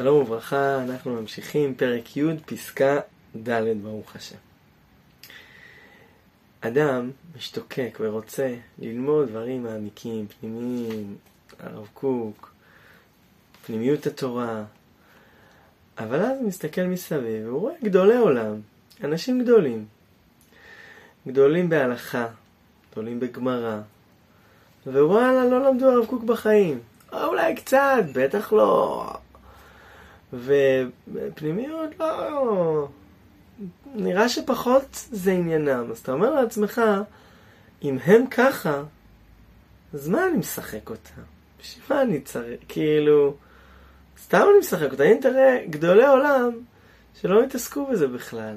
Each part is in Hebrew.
שלום וברכה, אנחנו ממשיכים, פרק י', פסקה ד', ברוך השם. אדם משתוקק ורוצה ללמוד דברים מעמיקים, פנימיים, הרב קוק, פנימיות התורה, אבל אז הוא מסתכל מסביב והוא רואה גדולי עולם, אנשים גדולים. גדולים בהלכה, גדולים בגמרא, ווואלה, לא למדו הרב קוק בחיים. אולי קצת, בטח לא. ופנימיות, לא... נראה שפחות זה עניינם. אז אתה אומר לעצמך, אם הם ככה, אז מה אני משחק אותה? בשביל מה אני צריך? כאילו, סתם אני משחק אותה. אם תראה גדולי עולם שלא התעסקו בזה בכלל.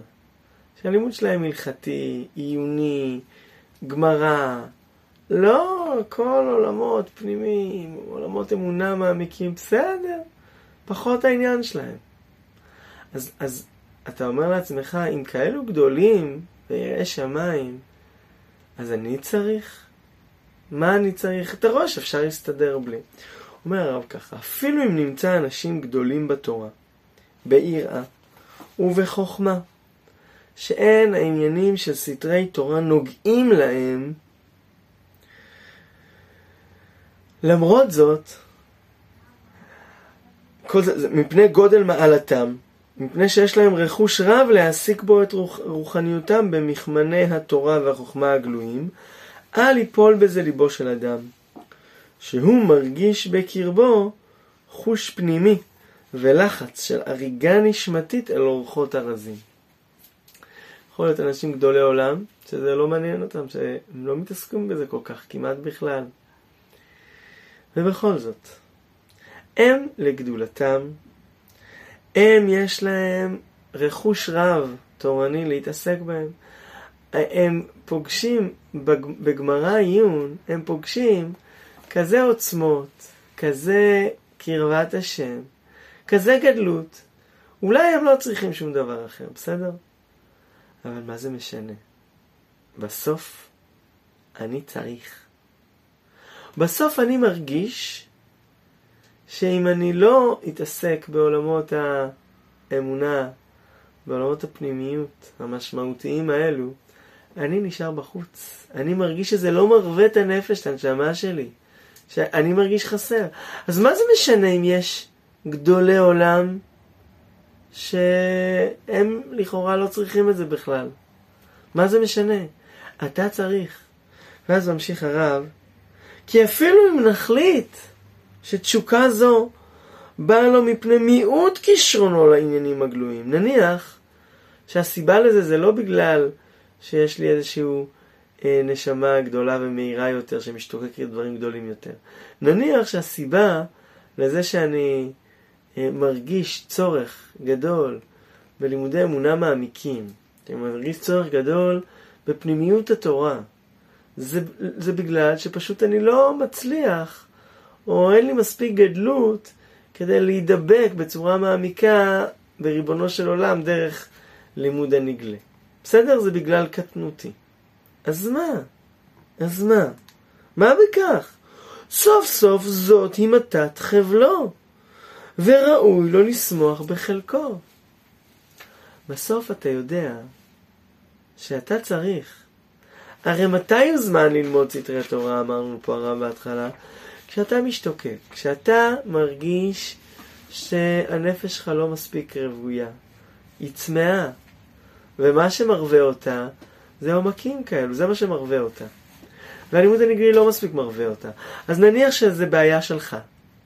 שהלימוד שלהם הלכתי, עיוני, גמרא, לא כל עולמות פנימיים, עולמות אמונה מעמיקים, בסדר, פחות העניין שלהם. אז, אז אתה אומר לעצמך, אם כאלו גדולים ויראי שמיים, אז אני צריך? מה אני צריך? את הראש אפשר להסתדר בלי. אומר הרב ככה, אפילו אם נמצא אנשים גדולים בתורה, ביראה ובחוכמה, שאין העניינים של סתרי תורה נוגעים להם, למרות זאת, כל זה, מפני גודל מעלתם, מפני שיש להם רכוש רב להעסיק בו את רוח, רוחניותם במכמני התורה והחוכמה הגלויים, אל יפול בזה ליבו של אדם, שהוא מרגיש בקרבו חוש פנימי ולחץ של הריגה נשמתית אל אורחות הרזים. יכול להיות אנשים גדולי עולם, שזה לא מעניין אותם, שהם לא מתעסקים בזה כל כך, כמעט בכלל. ובכל זאת, הם לגדולתם, הם יש להם רכוש רב תורני להתעסק בהם. הם פוגשים בגמרא עיון, הם פוגשים כזה עוצמות, כזה קרבת השם, כזה גדלות. אולי הם לא צריכים שום דבר אחר, בסדר? אבל מה זה משנה? בסוף אני צריך. בסוף אני מרגיש שאם אני לא אתעסק בעולמות האמונה, בעולמות הפנימיות המשמעותיים האלו, אני נשאר בחוץ. אני מרגיש שזה לא מרווה את הנפש, את הנשמה שלי. שאני מרגיש חסר. אז מה זה משנה אם יש גדולי עולם שהם לכאורה לא צריכים את זה בכלל? מה זה משנה? אתה צריך. ואז ממשיך הרב, כי אפילו אם נחליט שתשוקה זו באה לו מפני מיעוט כישרונו לעניינים הגלויים, נניח שהסיבה לזה זה לא בגלל שיש לי איזשהו אה, נשמה גדולה ומהירה יותר שמשתוקקת דברים גדולים יותר. נניח שהסיבה לזה שאני אה, מרגיש צורך גדול בלימודי אמונה מעמיקים, אני מרגיש צורך גדול בפנימיות התורה, זה, זה בגלל שפשוט אני לא מצליח, או אין לי מספיק גדלות כדי להידבק בצורה מעמיקה בריבונו של עולם דרך לימוד הנגלה. בסדר? זה בגלל קטנותי. אז מה? אז מה? מה בכך? סוף סוף זאת היא מתת חבלו, וראוי לו לשמוח בחלקו. בסוף אתה יודע שאתה צריך הרי מתי הוא זמן ללמוד סתרי תורה, אמרנו פה הרב בהתחלה? כשאתה משתוקק, כשאתה מרגיש שהנפש שלך לא מספיק רוויה, היא צמאה, ומה שמרווה אותה זה עומקים כאלו, זה מה שמרווה אותה. והלימוד הנגרי לא מספיק מרווה אותה. אז נניח שזה בעיה שלך,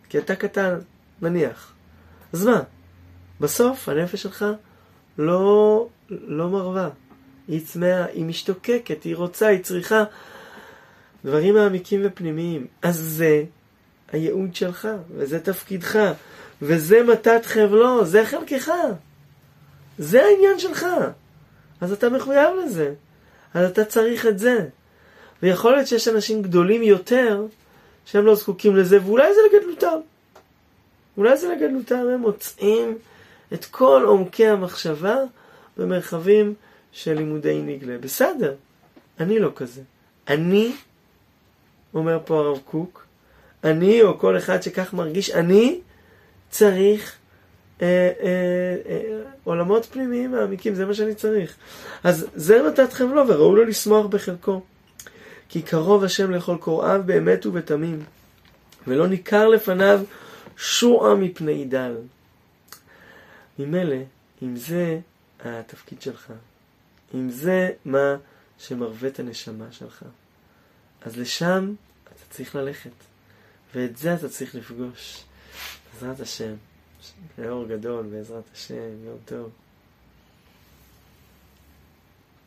כי אתה קטן, נניח. אז מה? בסוף הנפש שלך לא, לא מרווה. היא צמאה, היא משתוקקת, היא רוצה, היא צריכה דברים מעמיקים ופנימיים. אז זה הייעוד שלך, וזה תפקידך, וזה מתת חבלו, זה חלקך. זה העניין שלך. אז אתה מחויב לזה. אז אתה צריך את זה. ויכול להיות שיש אנשים גדולים יותר שהם לא זקוקים לזה, ואולי זה לגדלותם. אולי זה לגדלותם, הם מוצאים את כל עומקי המחשבה במרחבים של לימודי נגלה. בסדר, אני לא כזה. אני, אומר פה הרב קוק, אני או כל אחד שכך מרגיש, אני צריך אה, אה, אה, עולמות פנימיים מעמיקים, זה מה שאני צריך. אז זה נתתכם לו, וראו לו לשמוח בחלקו. כי קרוב השם לכל קוראיו באמת ובתמים, ולא ניכר לפניו שועה מפני דל. ממילא, אם זה התפקיד שלך, אם זה מה שמרווה את הנשמה שלך, אז לשם אתה צריך ללכת, ואת זה אתה צריך לפגוש. בעזרת השם, לאור גדול, בעזרת השם, יום טוב.